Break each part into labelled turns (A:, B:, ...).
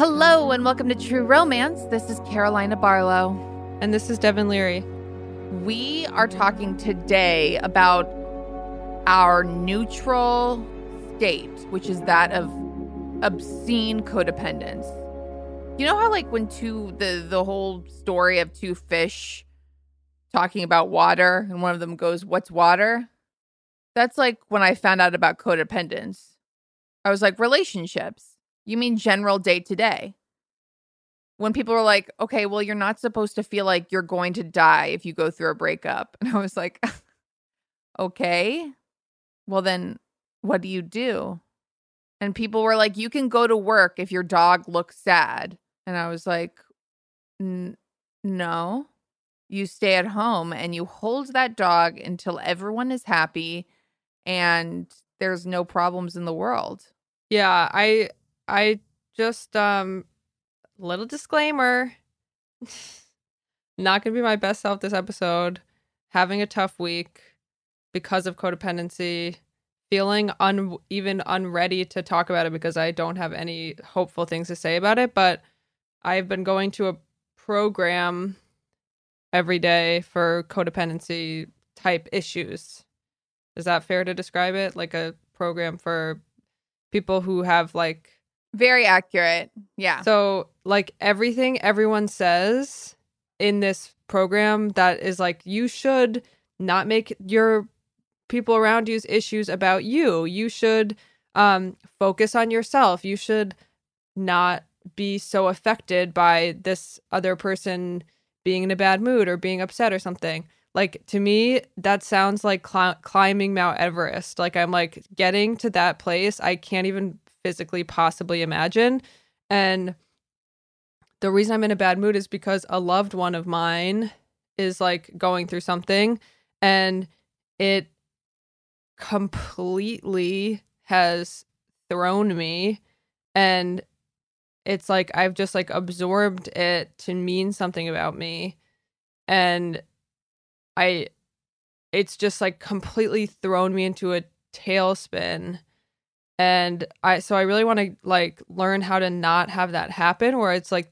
A: Hello and welcome to True Romance. This is Carolina Barlow.
B: And this is Devin Leary.
A: We are talking today about our neutral state, which is that of obscene codependence. You know how like when two the the whole story of two fish talking about water and one of them goes, "What's water?" That's like when I found out about codependence. I was like, "Relationships. You mean general day to day?" When people were like, "Okay, well you're not supposed to feel like you're going to die if you go through a breakup." And I was like, "Okay. Well then what do you do?" And people were like, "You can go to work if your dog looks sad." And I was like, "N- "No. You stay at home and you hold that dog until everyone is happy and there's no problems in the world."
B: Yeah, I I just um little disclaimer. Not to be my best self this episode. Having a tough week because of codependency. Feeling un even unready to talk about it because I don't have any hopeful things to say about it, but I've been going to a program every day for codependency type issues. Is that fair to describe it? Like a program for people who have like
A: Very accurate. Yeah.
B: so like everything everyone says in this program that is like you should not make your people around you's issues about you. You should um focus on yourself. You should not be so affected by this other person being in a bad mood or being upset or something. Like to me, that sounds like cli- climbing Mount Everest. Like I'm like getting to that place I can't even physically possibly imagine. And the reason I'm in a bad mood is because a loved one of mine is like going through something and it completely has thrown me and it's like I've just like absorbed it to mean something about me and I it's just like completely thrown me into a tailspin and I so I really want to like learn how to not have that happen where it's like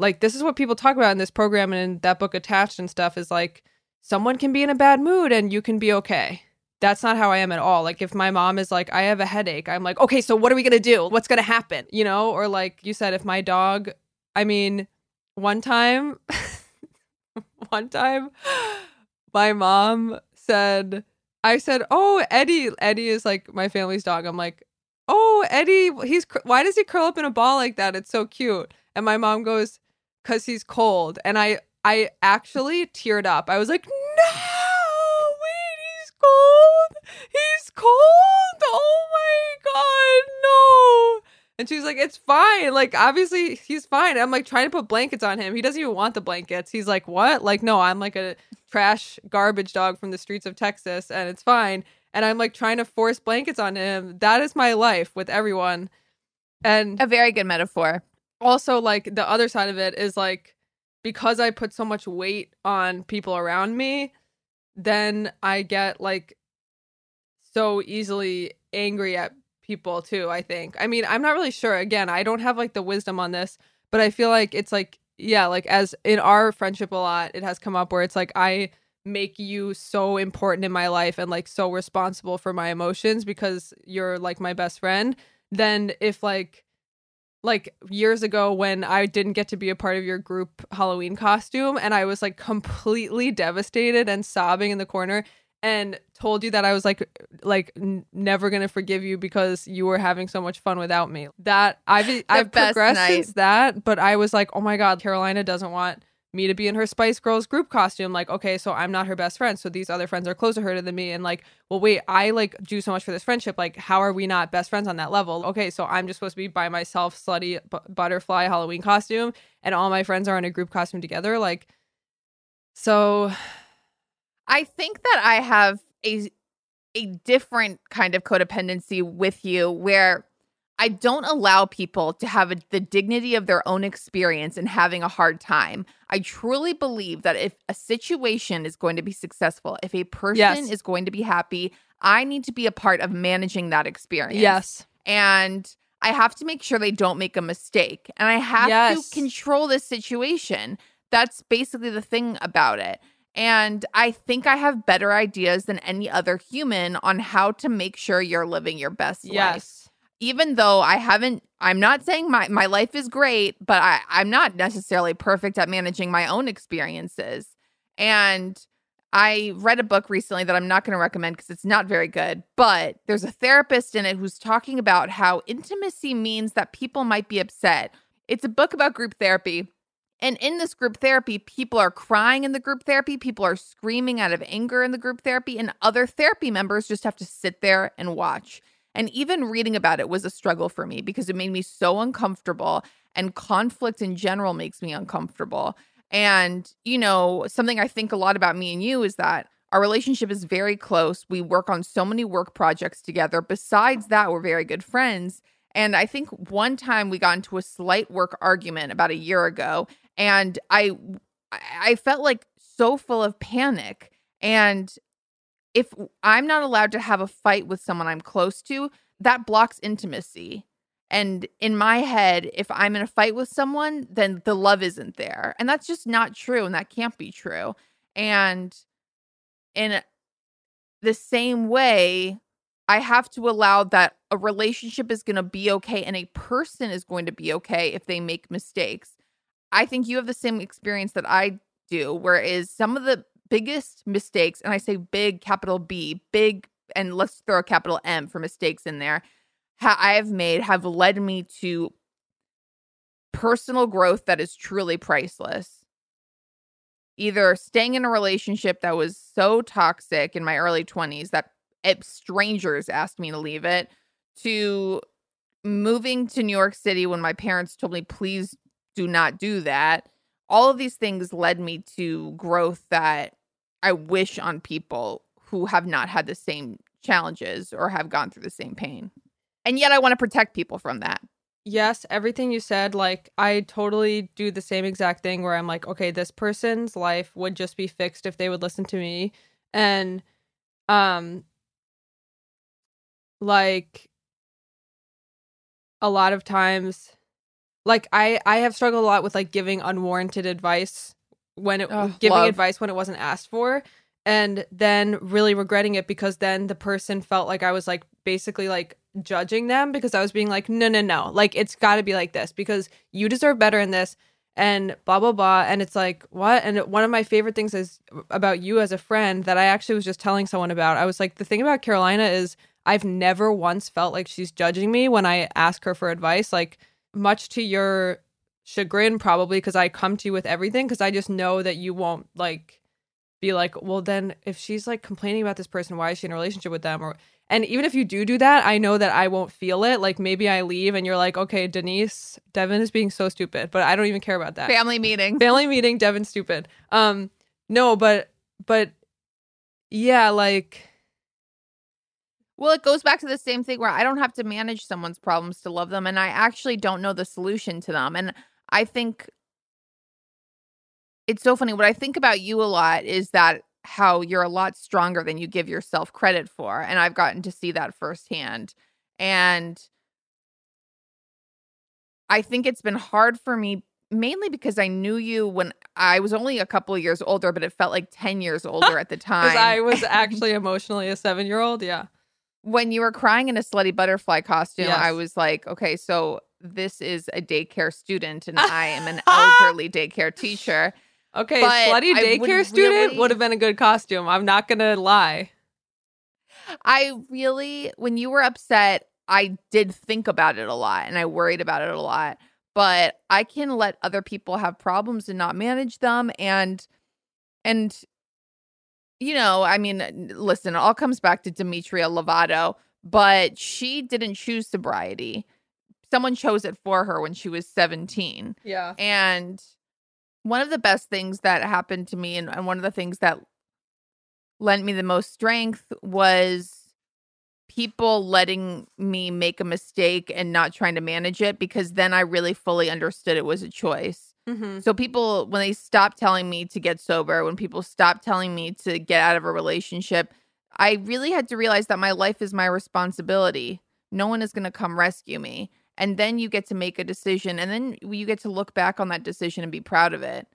B: like this is what people talk about in this program and in that book attached and stuff is like someone can be in a bad mood and you can be okay. That's not how I am at all. Like if my mom is like I have a headache, I'm like, "Okay, so what are we going to do? What's going to happen?" You know, or like you said if my dog I mean, one time one time my mom said I said, "Oh, Eddie, Eddie is like my family's dog." I'm like, "Oh, Eddie, he's why does he curl up in a ball like that? It's so cute." And my mom goes, "Cuz he's cold." And I I actually teared up. I was like, "No! Wait, he's cold. He's cold. Oh my god, no." And she's like, it's fine. Like, obviously, he's fine. I'm like trying to put blankets on him. He doesn't even want the blankets. He's like, what? Like, no, I'm like a trash garbage dog from the streets of Texas and it's fine. And I'm like trying to force blankets on him. That is my life with everyone. And
A: A very good metaphor.
B: also, like, the other side of it is like, because I put so much weight on people around me, then I get like so easily angry at people too, I think. I mean, I'm not really sure. Again, I don't have like the wisdom on this, but I feel like it's like, yeah, like as in our friendship a lot, it has come up where it's like I make you so important in my life and like so responsible for my emotions because you're like my best friend. Then if like like years ago when I didn't get to be a part of your group Halloween costume and I was like completely devastated and sobbing in the corner and told you that I was like like n- never going to forgive you because you were having so much fun without me. That I've I've progressed
A: night.
B: since that, but I was like, "Oh my god, Carolina doesn't want me to be in her Spice Girls group costume. Like, okay, so I'm not her best friend. So these other friends are closer to her than me. And like, well, wait, I like do so much for this friendship. Like, how are we not best friends on that level? Okay, so I'm just supposed to be by myself, slutty bu- butterfly Halloween costume, and all my friends are in a group costume together. Like, so
A: I think that I have a a different kind of codependency with you where I don't allow people to have a, the dignity of their own experience and having a hard time. I truly believe that if a situation is going to be successful, if a person
B: Yes.
A: is going to be happy, I need to be a part of managing that experience.
B: yes,
A: And I have to make sure they don't make a mistake. And I have
B: Yes.
A: to control this situation. That's basically the thing about it. And I think I have better ideas than any other human on how to make sure you're living your best life. Even though I haven't, I'm not saying my, my life is great, but I, I'm not necessarily perfect at managing my own experiences. And I read a book recently that I'm not going to recommend because it's not very good, but there's a therapist in it who's talking about how intimacy means that people might be upset. It's a book about group therapy. And in this group therapy, people are crying in the group therapy, people are screaming out of anger in the group therapy, and other therapy members just have to sit there and watch. And even reading about it was a struggle for me because it made me so uncomfortable, and conflict in general makes me uncomfortable. And, you know, something I think a lot about me and you is that our relationship is very close. We work on so many work projects together. Besides that, we're very good friends. And I think one time we got into a slight work argument about a year ago, and I I felt like so full of panic. And if I'm not allowed to have a fight with someone I'm close to, that blocks intimacy. And in my head, if I'm in a fight with someone, then the love isn't there. And that's just not true. And that can't be true. And in the same way, I have to allow that a relationship is going to be okay and a person is going to be okay if they make mistakes. I think you have the same experience that I do, whereas some of the biggest mistakes, and I say big, capital B, big, and let's throw a capital M for mistakes in there, ha- I have made have led me to personal growth that is truly priceless. Either staying in a relationship that was so toxic in my early 20s that strangers asked me to leave it, to moving to New York City when my parents told me, please do not do that. All of these things led me to growth that I wish on people who have not had the same challenges or have gone through the same pain. And yet I want to protect people from that.
B: yes, everything you said, like I totally do the same exact thing where I'm like, okay, this person's life would just be fixed if they would listen to me. And um like a lot of times like I I have struggled a lot with like giving unwarranted advice when it
A: Ugh,
B: giving
A: love.
B: advice when it wasn't asked for and then really regretting it because then the person felt like I was like basically like judging them because I was being like no no no. Like it's got to be like this because you deserve better in this and blah blah blah. And it's like what? And one of my favorite things is about you as a friend that I actually was just telling someone about. I was like the thing about Carolina is I've never once felt like she's judging me when I ask her for advice. Like much to your chagrin probably because I come to you with everything because I just know that you won't like be like well then if she's like complaining about this person why is she in a relationship with them or And even if you do do that, I know that I won't feel it. Like maybe I leave and you're like, okay, Denise, Devin is being so stupid, but I don't even care about that.
A: Family meeting.
B: Family meeting, Devin stupid. Um, no, but but yeah, like
A: Well, it goes back to the same thing where I don't have to manage someone's problems to love them, and I actually don't know the solution to them. And I think it's so funny. What I think about you a lot is that how you're a lot stronger than you give yourself credit for. And I've gotten to see that firsthand. And I think it's been hard for me mainly because I knew you when I was only a couple of years older, but it felt like 10 years older at the time.
B: because I was actually emotionally a seven year old. Yeah.
A: when you were crying in a slutty butterfly costume,
B: Yes.
A: I was like, okay, so this is a daycare student and I am an elderly daycare teacher.
B: Okay,
A: But
B: slutty daycare student
A: really-
B: would have been a good costume. I'm not gonna lie.
A: I really, when you were upset, I did think about it a lot and I worried about it a lot. But I can let other people have problems and not manage them. And, and, you know, I mean, listen, it all comes back to Demetria Lovato, but she didn't choose sobriety. Someone chose it for her when she was 17.
B: Yeah.
A: And one of the best things that happened to me, and, and one of the things that lent me the most strength was people letting me make a mistake and not trying to manage it because then I really fully understood it was a choice.
B: Mm-hmm.
A: So people when they stopped telling me to get sober, when people stopped telling me to get out of a relationship, I really had to realize that my life is my responsibility. No one is going to come rescue me. And then you get to make a decision and then you get to look back on that decision and be proud of it.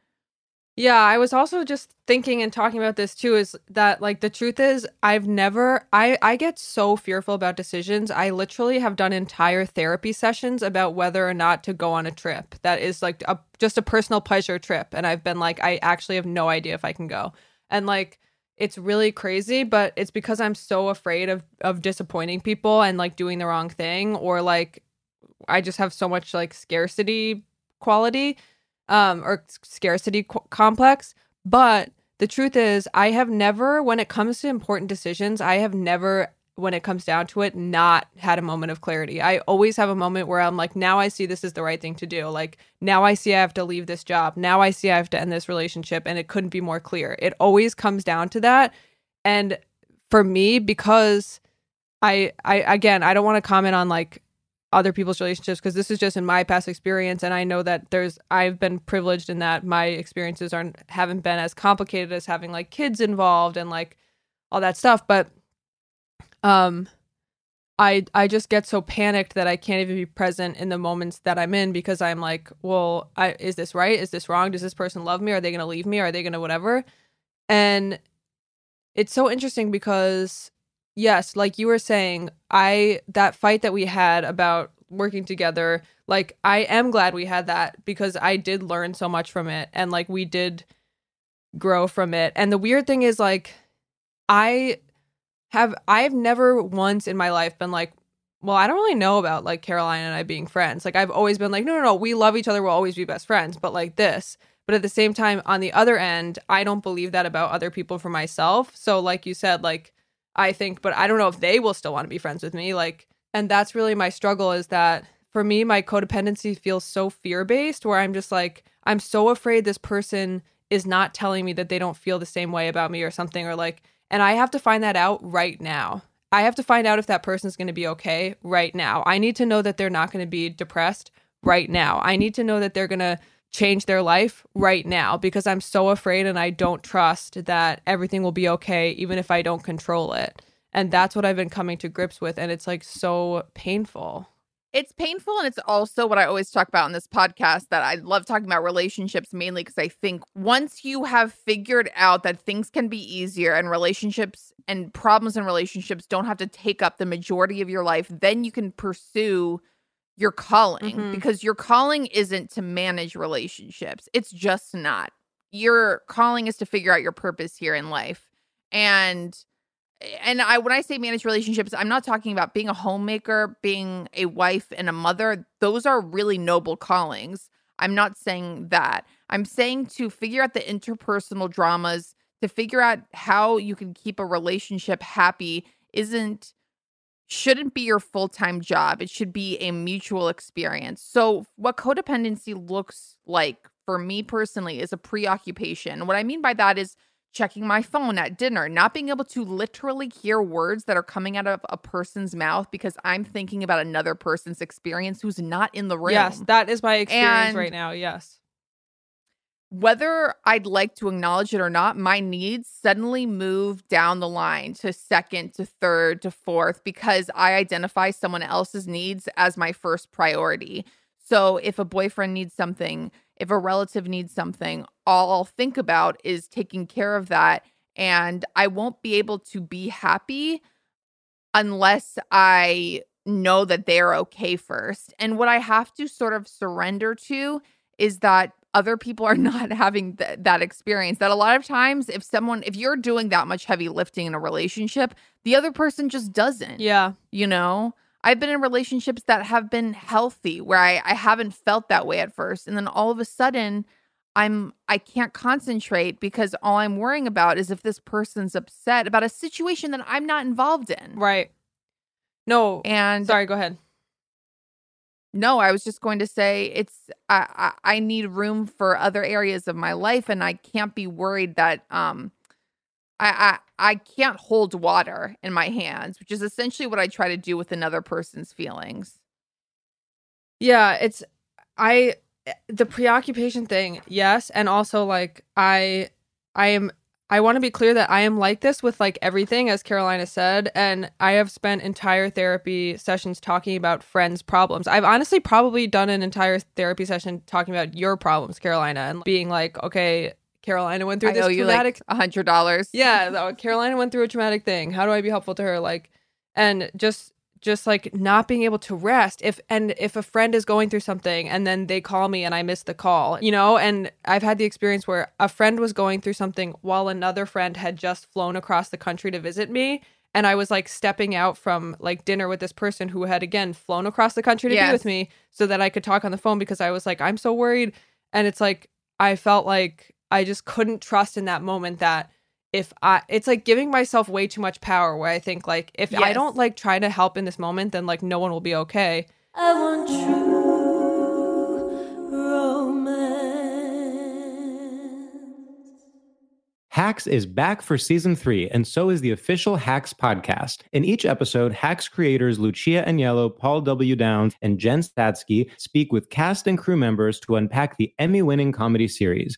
B: Yeah, I was also just thinking and talking about this too is that like the truth is I've never I I get so fearful about decisions. I literally have done entire therapy sessions about whether or not to go on a trip. That is like a just a personal pleasure trip and I've been like I actually have no idea if I can go. And like it's really crazy, but it's because I'm so afraid of of disappointing people and like doing the wrong thing or like I just have so much like scarcity quality um or scarcity complex but the truth is i have never when it comes to important decisions i have never when it comes down to it not had a moment of clarity. I always have a moment where i'm like now i see this is the right thing to do. Like now i see i have to leave this job. Now i see i have to end this relationship and it couldn't be more clear. It always comes down to that. And for me because i i again i don't want to comment on like other people's relationships because this is just in my past experience and I know that there's I've been privileged in that my experiences aren't haven't been as complicated as having like kids involved and like all that stuff but um I I just get so panicked that I can't even be present in the moments that I'm in because I'm like, well, I is this right? Is this wrong? Does this person love me? Are they going to leave me? Are they going to whatever? And it's so interesting because yes, like you were saying, I that fight that we had about working together, like I am glad we had that because I did learn so much from it and like we did grow from it. And the weird thing is like I have I've never once in my life been like, well, I don't really know about like Caroline and I being friends. Like I've always been like, no, no, no, we love each other, we'll always be best friends, but like this. But at the same time, on the other end, I don't believe that about other people for myself. So like you said, like I think, but I don't know if they will still want to be friends with me. Like, and that's really my struggle is that for me, my codependency feels so fear based where I'm just like, I'm so afraid this person is not telling me that they don't feel the same way about me or something, or like, and I have to find that out right now. I have to find out if that person's going to be okay right now. I need to know that they're not going to be depressed right now. I need to know that they're going to change their life right now because I'm so afraid and I don't trust that everything will be okay even if I don't control it. And that's what I've been coming to grips with and it's like so painful.
A: It's painful and it's also what I always talk about in this podcast that I love talking about relationships mainly because I think once you have figured out that things can be easier and relationships and problems in relationships don't have to take up the majority of your life, then you can pursue your calling
B: Mhm.
A: because your calling isn't to manage relationships. It's just not. Your calling is to figure out your purpose here in life. And and I when I say manage relationships, I'm not talking about being a homemaker, being a wife and a mother. Those are really noble callings. I'm not saying that. I'm saying to figure out the interpersonal dramas, to figure out how you can keep a relationship happy isn't shouldn't be your full time job. It should be a mutual experience. So, what codependency looks like for me personally is a preoccupation. What I mean by that is checking my phone at dinner, not being able to literally hear words that are coming out of a person's mouth because I'm thinking about another person's experience who's not in the room.
B: Yes, that is my experience
A: And-
B: right now. Yes.
A: Whether I'd like to acknowledge it or not, my needs suddenly move down the line to second, to third, to fourth because I identify someone else's needs as my first priority. So if a boyfriend needs something, if a relative needs something, all I'll think about is taking care of that. And I won't be able to be happy unless I know that they're okay first. And what I have to sort of surrender to is that other people are not having th- that experience. That a lot of times, if someone, if you're doing that much heavy lifting in a relationship, the other person just doesn't.
B: Yeah.
A: You know, I've been in relationships that have been healthy where I, I haven't felt that way at first. And then all of a sudden, I'm I can't concentrate because all I'm worrying about is if this person's upset about a situation that I'm not involved in.
B: Right. No.
A: And
B: Sorry, go ahead.
A: No, I was just going to say it's I, I I need room for other areas of my life, and I can't be worried that um I I I can't hold water in my hands, which is essentially what I try to do with another person's feelings.
B: Yeah, it's I the preoccupation thing, yes, and also like I I am I want to be clear that I am like this with like everything as Carolina said and I have spent entire therapy sessions talking about friends' problems. I've honestly probably done an entire therapy session talking about your problems, Carolina, and being like, okay, Carolina went through
A: I
B: this
A: owe
B: traumatic
A: like a hundred dollars.
B: yeah, Carolina went through a traumatic thing. How do I be helpful to her? Like, and just just like not being able to rest. If and if a friend is going through something and then they call me and I miss the call, you know. And I've had the experience where a friend was going through something while another friend had just flown across the country to visit me. And I was like stepping out from like dinner with this person who had again flown across the country to be with me so that I could talk on the phone because I was like, I'm so worried. And it's like, I felt like I just couldn't trust in that moment that if I, it's like giving myself way too much power where I think like, if I don't like try to help in this moment, then like no one will be okay.
C: I want true romance.
D: Hacks is back for season three, and so is the official Hacks podcast. In each episode, Hacks creators Lucia Aniello, Paul W. Downs, and Jen Statsky speak with cast and crew members to unpack the Emmy winning comedy series.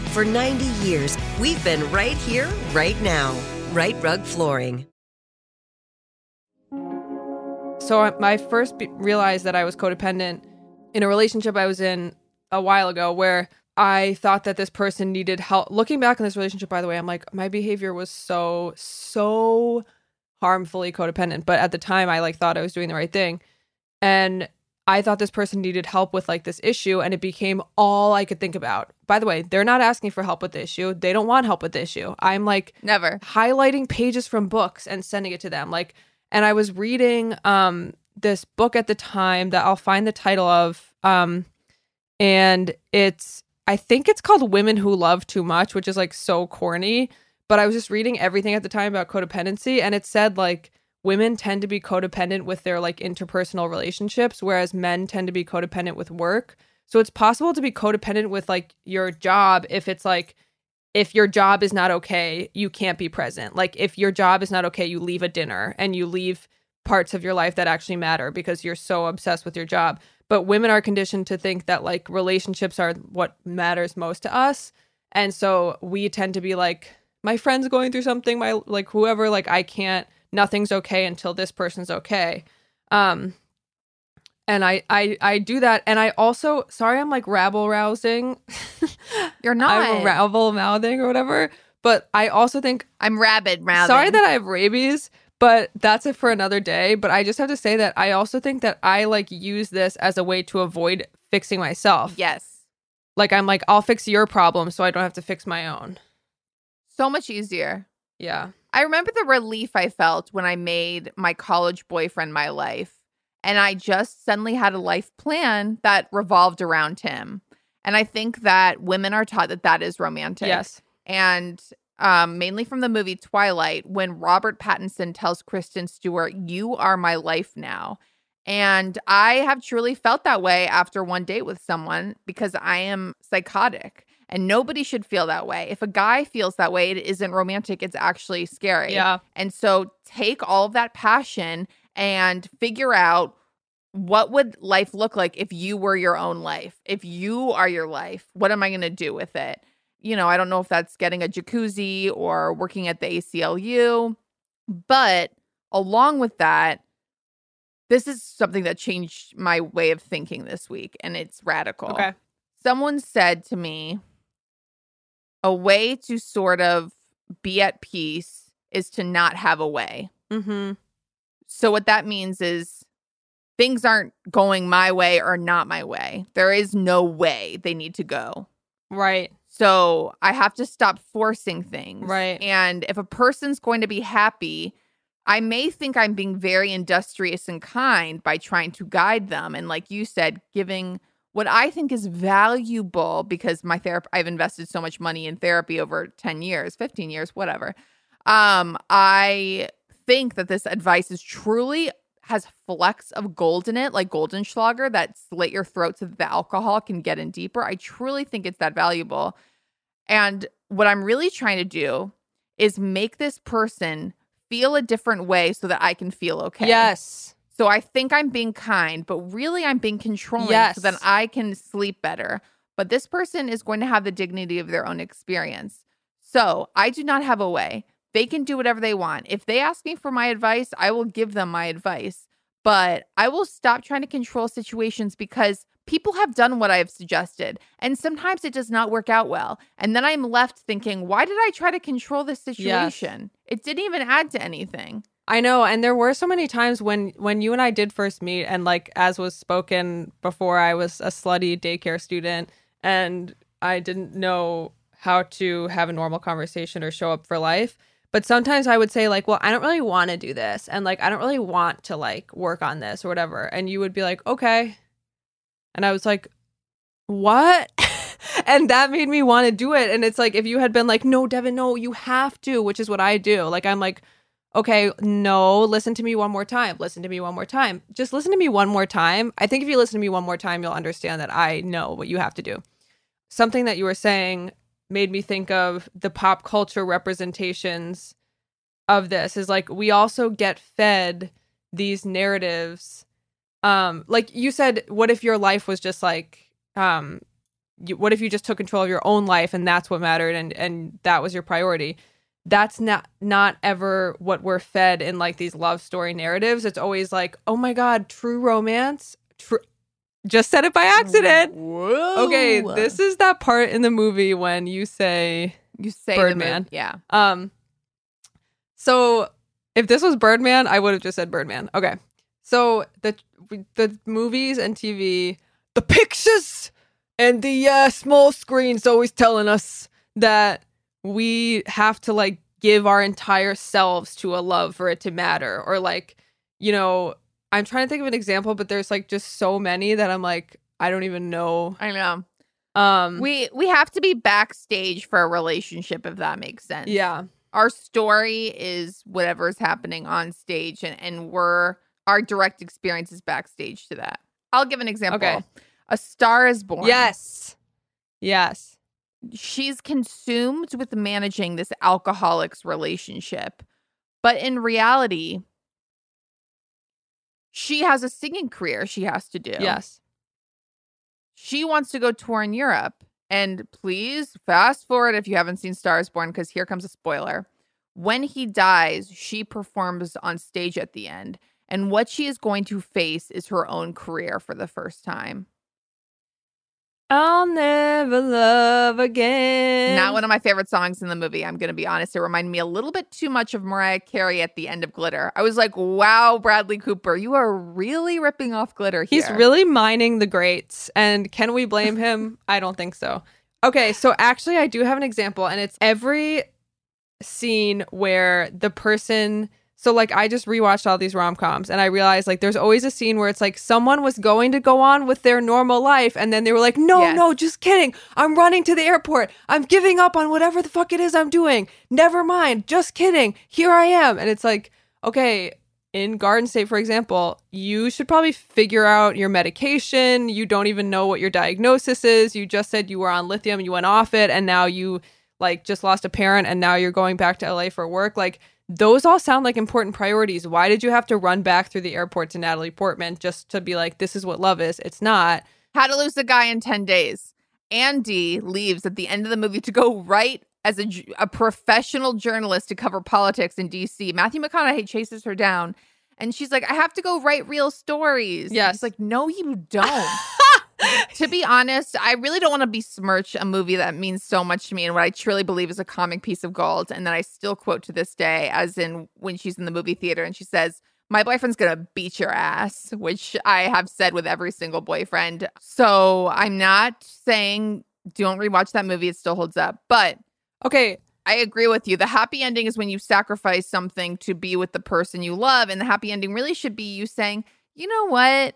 E: For 90 years, we've been right here, right now. Rite Rug Flooring.
B: So I, first realized that I was codependent in a relationship I was in a while ago where I thought that this person needed help. Looking back on this relationship, by the way, I'm like, my behavior was so, so harmfully codependent. But at the time, I like thought I was doing the right thing. And I thought this person needed help with like this issue, and it became all I could think about. By the way, they're not asking for help with the issue. They don't want help with the issue. I'm like,
A: Never.
B: highlighting pages from books and sending it to them like and i was reading um this book at the time that i'll find the title of um and it's I think it's called Women Who Love Too Much, which is like so corny. But I was just reading everything at the time about codependency, and it said like women tend to be codependent with their like interpersonal relationships, whereas men tend to be codependent with work. So it's possible to be codependent with like your job if it's like if your job is not okay, you can't be present. Like if your job is not okay, you leave a dinner and you leave parts of your life that actually matter because you're so obsessed with your job. But women are conditioned to think that like relationships are what matters most to us. And so we tend to be like my friend's going through something, my like whoever like I can't nothing's okay until this person's okay. Um and I I I do that and I also sorry I'm like rabble rousing.
A: You're not.
B: I'm rabble mouthing or whatever, but I also think
A: I'm rabid mouthing.
B: Sorry that I have rabies, but that's it for another day. But I just have to say that I also think that I like use this as a way to avoid fixing myself.
A: Yes.
B: Like I'm like, I'll fix your problem so I don't have to fix my own.
A: So much easier.
B: Yeah.
A: I remember the relief I felt when I made my college boyfriend my life. And I just suddenly had a life plan that revolved around him. And I think that women are taught that that is romantic.
B: Yes.
A: And um, mainly from the movie Twilight, when Robert Pattinson tells Kristen Stewart, You are my life now. And I have truly felt that way after one date with someone because I am psychotic and nobody should feel that way. If a guy feels that way, it isn't romantic, it's actually scary.
B: Yeah.
A: And so take all of that passion and figure out what would life look like if you were your own life? If you are your life, what am I going to do with it? You know, I don't know if that's getting a jacuzzi or working at the ACLU, but along with that, this is something that changed my way of thinking this week and it's radical.
B: Okay.
A: Someone said to me, a way to sort of be at peace is to not have a way.
B: Mm-hmm.
A: So what that means is things aren't going my way or not my way. There is no way they need to go.
B: Right.
A: So I have to stop forcing things.
B: Right.
A: And if a person's going to be happy, I may think I'm being very industrious and kind by trying to guide them. And like you said, giving what I think is valuable because my therapy, I've invested so much money in therapy over 10 years, 15 years, whatever. Um, I think that this advice is truly has flecks of gold in it, like Goldenschlager, that slit your throat so that the alcohol can get in deeper. I truly think it's that valuable. And what I'm really trying to do is make this person feel a different way so that I can feel okay.
B: Yes.
A: So I think I'm being kind, but really I'm being controlling
B: Yes.
A: so that I can sleep better. But this person is going to have the dignity of their own experience. So I do not have a way. They can do whatever they want. If they ask me for my advice, I will give them my advice. But I will stop trying to control situations because people have done what I have suggested. And sometimes it does not work out well. And then I'm left thinking, why did I try to control this situation? It didn't even add to anything.
B: I know, and there were so many times when when you and I did first meet, and like as was spoken before, I was a slutty daycare student, and I didn't know how to have a normal conversation or show up for life. But sometimes I would say like, "Well, I don't really want to do this," and like, "I don't really want to like work on this or whatever," and you would be like, "Okay," and I was like, "What?" and that made me want to do it. And it's like if you had been like, "No, Devin, no, you have to," which is what I do. Like I'm like okay, no, listen to me one more time. Listen to me one more time. Just listen to me one more time. I think if you listen to me one more time, you'll understand that I know what you have to do. Something that you were saying made me think of the pop culture representations of this is like we also get fed these narratives um like you said what if your life was just like um you, what if you just took control of your own life and that's what mattered and and that was your priority that's not not ever what we're fed in like these love story narratives it's always like oh my god true romance true just said it by accident
A: Whoa.
B: okay this is that part in the movie when you say
A: you say
B: Birdman.
A: Yeah.
B: um so if this was birdman i would have just said birdman okay so the the movies and tv the pictures and the uh, small screens always telling us that we have to like give our entire selves to a love for it to matter or like you know i'm trying to think of an example but there's like just so many that i'm like I don't even know.
A: I know.
B: Um,
A: We we have to be backstage for a relationship if that makes sense.
B: yeah,
A: Our story is whatever's happening on stage and, and we're our direct experience is backstage to that. I'll give an example.
B: Okay.
A: A Star is Born.
B: yes, yes,
A: she's consumed with managing this alcoholic's relationship. But in reality, she has a singing career she has to do.
B: yes.
A: She wants to go tour in Europe. And please fast forward if you haven't seen Stars Born, because here comes a spoiler. When he dies, she performs on stage at the end. And what she is going to face is her own career for the first time.
B: I'll never love again.
A: Not one of my favorite songs in the movie. I'm going to be honest. It reminded me a little bit too much of Mariah Carey at the end of Glitter. I was like, wow, Bradley Cooper, you are really ripping off Glitter here.
B: He's really mining the greats. And can we blame him? I don't think so. Okay, so actually, I do have an example, and it's every scene where the person. So, like, I just rewatched all these rom coms, and I realized, like, there's always a scene where it's like someone was going to go on with their normal life, and then they were like, no,
A: Yes.
B: no, just kidding. I'm running to the airport. I'm giving up on whatever the fuck it is I'm doing. Never mind. Just kidding. Here I am. And it's like, okay, in Garden State, for example, you should probably figure out your medication. You don't even know what your diagnosis is. You just said you were on lithium, you went off it, and now you like just lost a parent and now you're going back to LA for work. Like those all sound like important priorities. Why did you have to run back through the airport to Natalie Portman just to be like, this is what love is? It's not.
A: How to Lose a Guy in 10 Days. Andy leaves at the end of the movie to go right as a, a professional journalist to cover politics in DC. Matthew McConaughey chases her down and she's like, I have to go write real stories.
B: Yes.
A: He's like, no, you don't. to be honest, I really don't want to besmirch a movie that means so much to me and what I truly believe is a comic piece of gold. And that I still quote to this day, as in when she's in the movie theater and she says, My boyfriend's gonna beat your ass, which I have said with every single boyfriend. So I'm not saying don't rewatch that movie, it still holds up. But
B: Okay.
A: I agree with you. The happy ending is when you sacrifice something to be with the person you love. And the happy ending really should be you saying, you know what?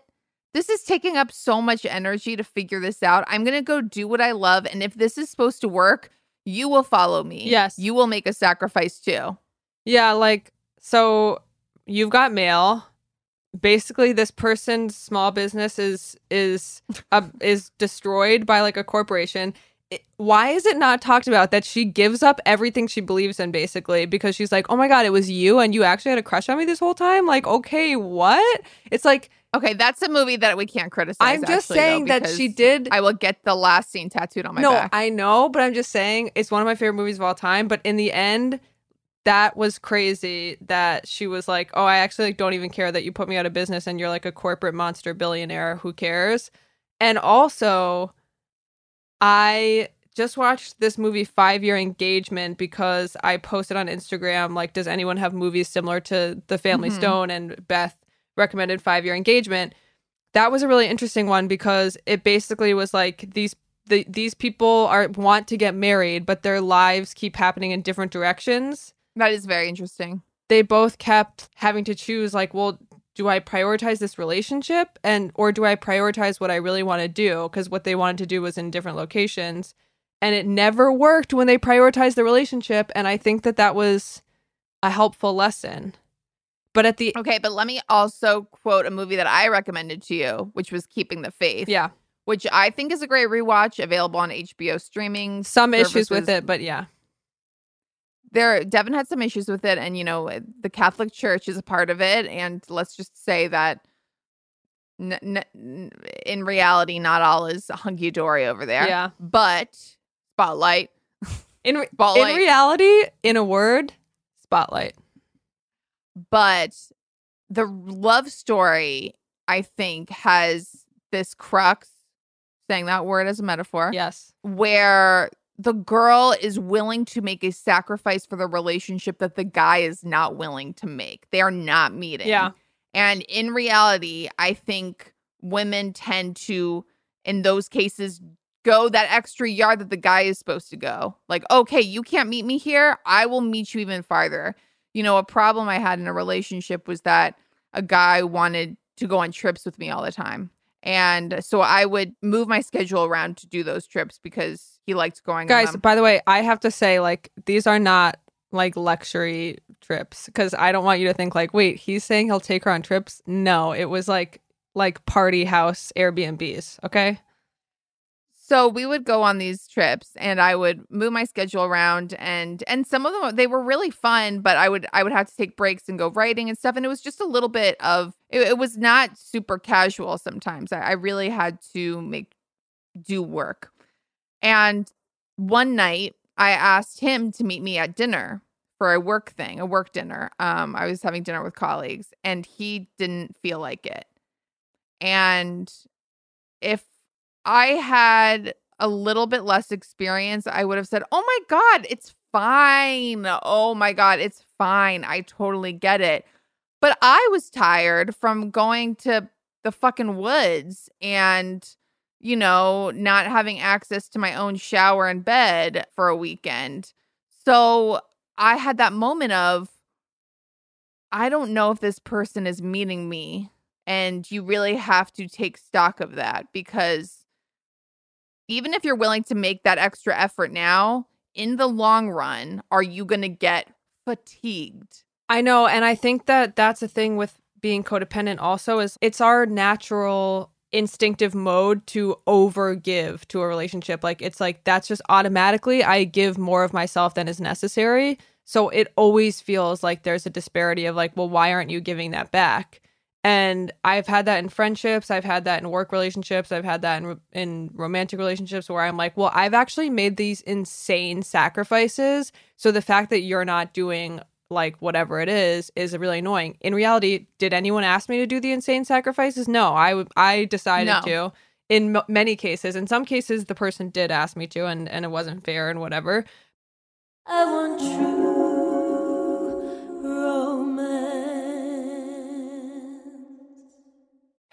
A: This is taking up so much energy to figure this out. I'm going to go do what I love. And if this is supposed to work, you will follow me.
B: Yes.
A: You will make a sacrifice too.
B: Yeah, like so you've got mail. Basically, this person's small business is is uh, is destroyed by like a corporation. It- why is it not talked about that she gives up everything she believes in basically because she's like, "Oh my god, it was you and you actually had a crush on me this whole time?" Like, "Okay, what?" It's like
A: Okay, that's a movie that we can't criticize.
B: I'm just
A: actually, though,
B: saying that she did
A: I will get the last scene tattooed on my
B: no,
A: back.
B: I know, but I'm just saying it's one of my favorite movies of all time. But in the end, that was crazy that she was like, "Oh, I actually like, don't even care that you put me out of business and you're like a corporate monster billionaire. Who cares?" And also, I just watched this movie Five Year Engagement because I posted on Instagram like, "Does anyone have movies similar to The Family
A: Mhm.
B: Stone?" And Beth recommended Five Year Engagement. That was a really interesting one because it basically was like these the, these people are want to get married, but their lives keep happening in different directions.
A: that is very interesting.
B: They both kept having to choose like, well, do I prioritize this relationship and or do I prioritize what I really want to do because what they wanted to do was in different locations and it never worked when they prioritized the relationship and I think that that was a helpful lesson. But at the
A: Okay, but let me also quote a movie that I recommended to you, which was Keeping the Faith.
B: yeah,
A: which I think is a great rewatch, available on HBO streaming.
B: some issues with it, but yeah.
A: There, Devin had some issues with it, and you know the Catholic Church is a part of it. And let's just say that, n- n- in reality, not all is hunky dory over there.
B: Yeah.
A: but spotlight,
B: In re-
A: spotlight.
B: in reality, in a word, spotlight.
A: But the love story, I think, has this crux. Saying that word as a metaphor.
B: Yes.
A: where the girl is willing to make a sacrifice for the relationship that the guy is not willing to make. They are not meeting.
B: Yeah.
A: And in reality, I think women tend to, in those cases, go that extra yard that the guy is supposed to go. Like, okay, you can't meet me here. I will meet you even farther. You know, a problem I had in a relationship was that a guy wanted to go on trips with me all the time. And so I would move my schedule around to do those trips because he liked going on
B: Guys, by the way, I have to say, like, these are not like luxury trips because I don't want you to think like, wait, he's saying he'll take her on trips. No, it was like like party house Airbnbs. Okay.
A: So we would go on these trips and i would move my schedule around and and some of them they were really fun but i would i would have to take breaks and go writing and stuff and it was just a little bit of it, it was not super casual sometimes. I, I really had to make do work. And one night i asked him to meet me at dinner for a work thing a work dinner. Um i was having dinner with colleagues and he didn't feel like it. And if I had a little bit less experience, I would have said, Oh my God, it's fine. Oh my God, it's fine. I totally get it. But I was tired from going to the fucking woods and, you know, not having access to my own shower and bed for a weekend. So I had that moment of, I don't know if this person is meeting me. And you really have to take stock of that because even if you're willing to make that extra effort now, in the long run, are you going to get fatigued?
B: I know, and I think that that's a thing with being codependent. Also, is it's our natural instinctive mode to overgive to a relationship. Like it's like that's just automatically I give more of myself than is necessary. So it always feels like there's a disparity of like, well, why aren't you giving that back? And I've had that in friendships, I've had that in work relationships, I've had that in in romantic relationships where I'm like, well, I've actually made these insane sacrifices. So the fact that you're not doing like whatever it is is really annoying. In reality, did anyone ask me to do the insane sacrifices? No, I I decided
A: No.
B: to. In m- many cases, in some cases, the person did ask me to, and and it wasn't fair and whatever.
C: I want true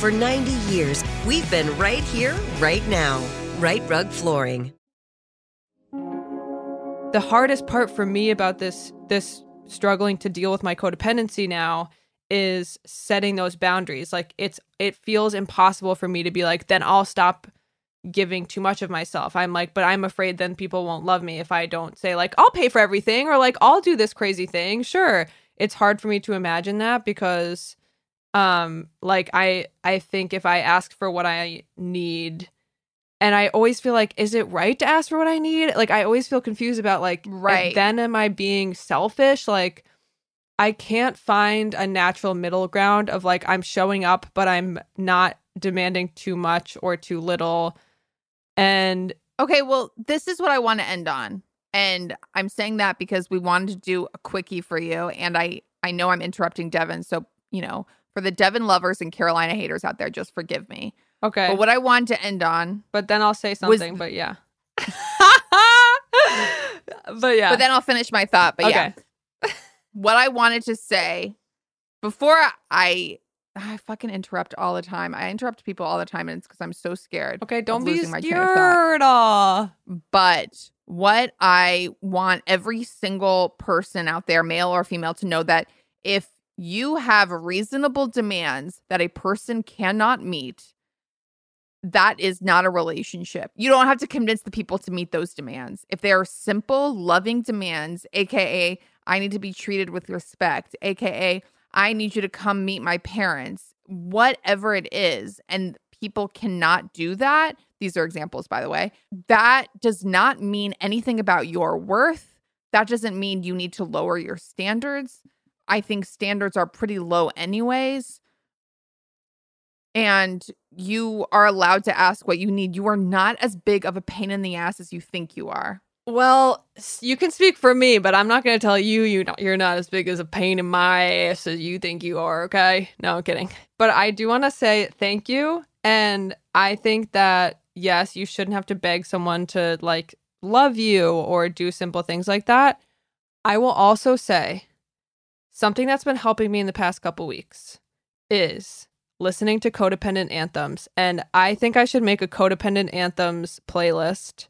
E: For 90 years, we've been right here, right now. Rite Rug Flooring.
B: the hardest part for me about this this struggling to deal with my codependency now is setting those boundaries like it's it feels impossible for me to be like then I'll stop giving too much of myself I'm like but I'm afraid then people won't love me if I don't say like I'll pay for everything or like I'll do this crazy thing sure it's hard for me to imagine that because um like I I think if I ask for what I need and I always feel like, is it right to ask for what I need? Like, I always feel confused about like,
A: Right.
B: then am I being selfish? Like, I can't find a natural middle ground of like I'm showing up, but I'm not demanding too much or too little. And
A: Okay, well, this is what I want to end on. And I'm saying that because we wanted to do a quickie for you. And I, I know I'm interrupting Devin. So, you know, for the Devin lovers and Carolina haters out there, just forgive me.
B: okay,
A: But what I wanted to end on
B: but then I'll say something. but yeah. but yeah.
A: But then I'll finish my thought. But
B: okay.
A: yeah, what I wanted to say before I I fucking interrupt all the time. I interrupt people all the time, and it's because I'm so scared.
B: Okay, don't be
A: losing my train of thought.
B: scared.
A: But what I want every single person out there, male or female, to know that if you have reasonable demands that a person cannot meet, that is not a relationship. You don't have to convince the people to meet those demands. If they are simple, loving demands, AKA, I need to be treated with respect, AKA, I need you to come meet my parents, whatever it is, and people cannot do that. These are examples, by the way. That does not mean anything about your worth. That doesn't mean you need to lower your standards. I think standards are pretty low, anyways. And you are allowed to ask what you need. You are not as big of a pain in the ass as you think you are.
B: Well, you can speak for me, but I'm not going to tell you you you're not as big as a pain in my ass as you think you are. Okay? No, I'm kidding. But I do want to say thank you, and I think that yes, you shouldn't have to beg someone to like love you or do simple things like that. I will also say something that's been helping me in the past couple weeks is listening to codependent anthems, and I think I should make a codependent anthems playlist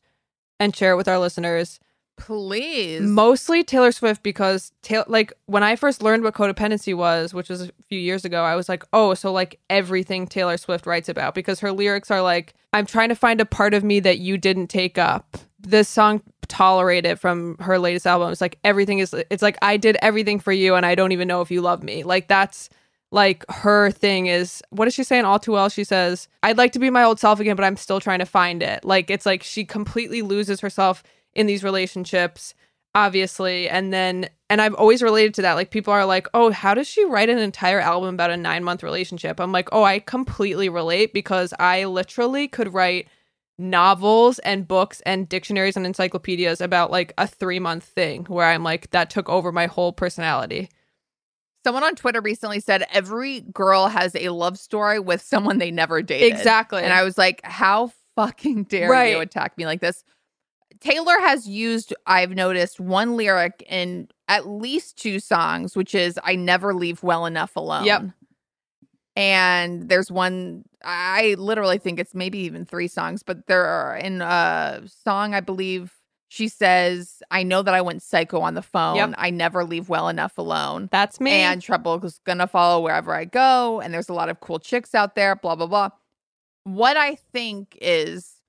B: and share it with our listeners.
A: Please.
B: Mostly Taylor Swift because ta- like when I first learned what codependency was, which was a few years ago, I was like, "Oh, so like everything Taylor Swift writes about because her lyrics are like, I'm trying to find a part of me that you didn't take up." This song Tolerate It from her latest album is like everything is it's like I did everything for you and I don't even know if you love me. Like that's like her thing is what is she saying all too well? She says i'd like to be my old self again but i'm still trying to find it. Like it's like she completely loses herself in these relationships obviously and then and i've always related to that. Like people are like oh how does she write an entire album about a nine month relationship? I'm like oh i completely relate because i literally could write novels and books and dictionaries and encyclopedias about like a three month thing where i'm like that took over my whole personality
A: Someone on Twitter recently said every girl has a love story with someone they never dated.
B: Exactly.
A: And I was like, how fucking dare
B: Right.
A: you attack me like this? Taylor has used, I've noticed, one lyric in at least two songs, which is I never leave well enough alone.
B: Yep.
A: And there's one, I literally think it's maybe even three songs, but there are in a song, I believe she says, I know that I went psycho on the phone.
B: Yep.
A: I never leave well enough alone.
B: that's me
A: And trouble is gonna follow wherever I go. And there's a lot of cool chicks out there, blah, blah, blah. What I think is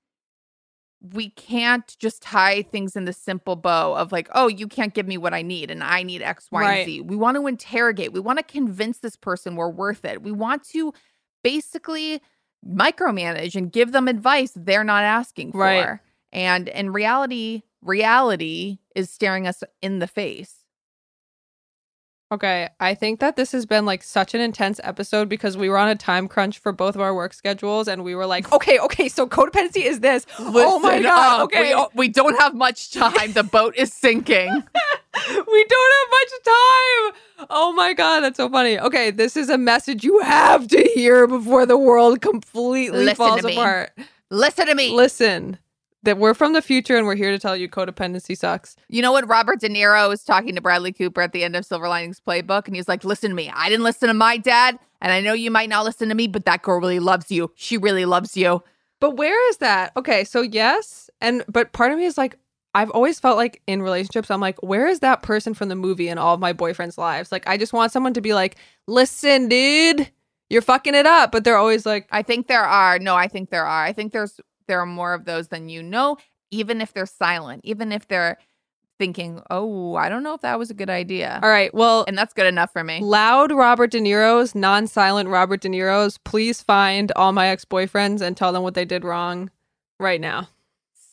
A: we can't just tie things in the simple bow of like, oh, you can't give me what I need and I need X, Y,
B: Right.
A: and Z. We want to interrogate. We want to convince this person we're worth it. We want to basically micromanage and give them advice they're not asking for.
B: Right.
A: And in reality, reality is staring us in the face.
B: Okay, I think that this has been like such an intense episode because we were on a time crunch for both of our work schedules and we were like, okay, okay, so codependency is this. oh my
A: Listen
B: god,
A: up.
B: okay.
A: We, we don't have much time. The boat is sinking.
B: we don't have much time. Oh my god, that's so funny. Okay, this is a message you have to hear before the world completely
A: Listen
B: falls apart.
A: Listen to me.
B: Listen, that we're from the future and we're here to tell you codependency sucks.
A: You know what? Robert De Niro was talking to Bradley Cooper at the end of Silver Linings Playbook, and he's like, Listen to me. I didn't listen to my dad, and I know you might not listen to me, but that girl really loves you. She really loves you.
B: But where is that? Okay, so yes, and but part of me is like, I've always felt like in relationships, I'm like, where is that person from the movie in all of my boyfriends' lives? Like, I just want someone to be like, listen, dude, you're fucking it up. But they're always like,
A: I think there are. No, I think there are. I think there's there are more of those than you know, even if they're silent, even if they're thinking, Oh, I don't know if that was a good idea.
B: all right, well,
A: And that's good enough for me.
B: loud Robert De Niro's, non silent Robert De Niro's, please find all my ex boyfriends and tell them what they did wrong right now.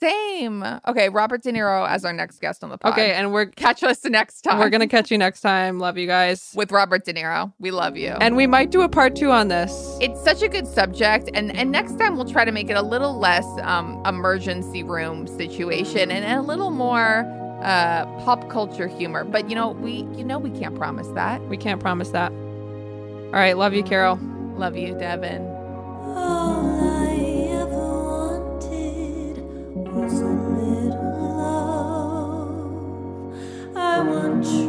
A: Same. Okay, Robert De Niro as our next guest on the pod.
B: Okay, and we're
A: catch us next time.
B: we're gonna catch you next time. Love you guys.
A: with Robert De Niro. We love you.
B: And we might do a part two on this.
A: it's such a good subject, and and next time we'll try to make it a little less um, emergency room situation and a little more uh, pop culture humor. But you know, we you know we can't promise that.
B: We can't promise that. All right, love you, Carol.
A: Love you, Devin.
C: All want you.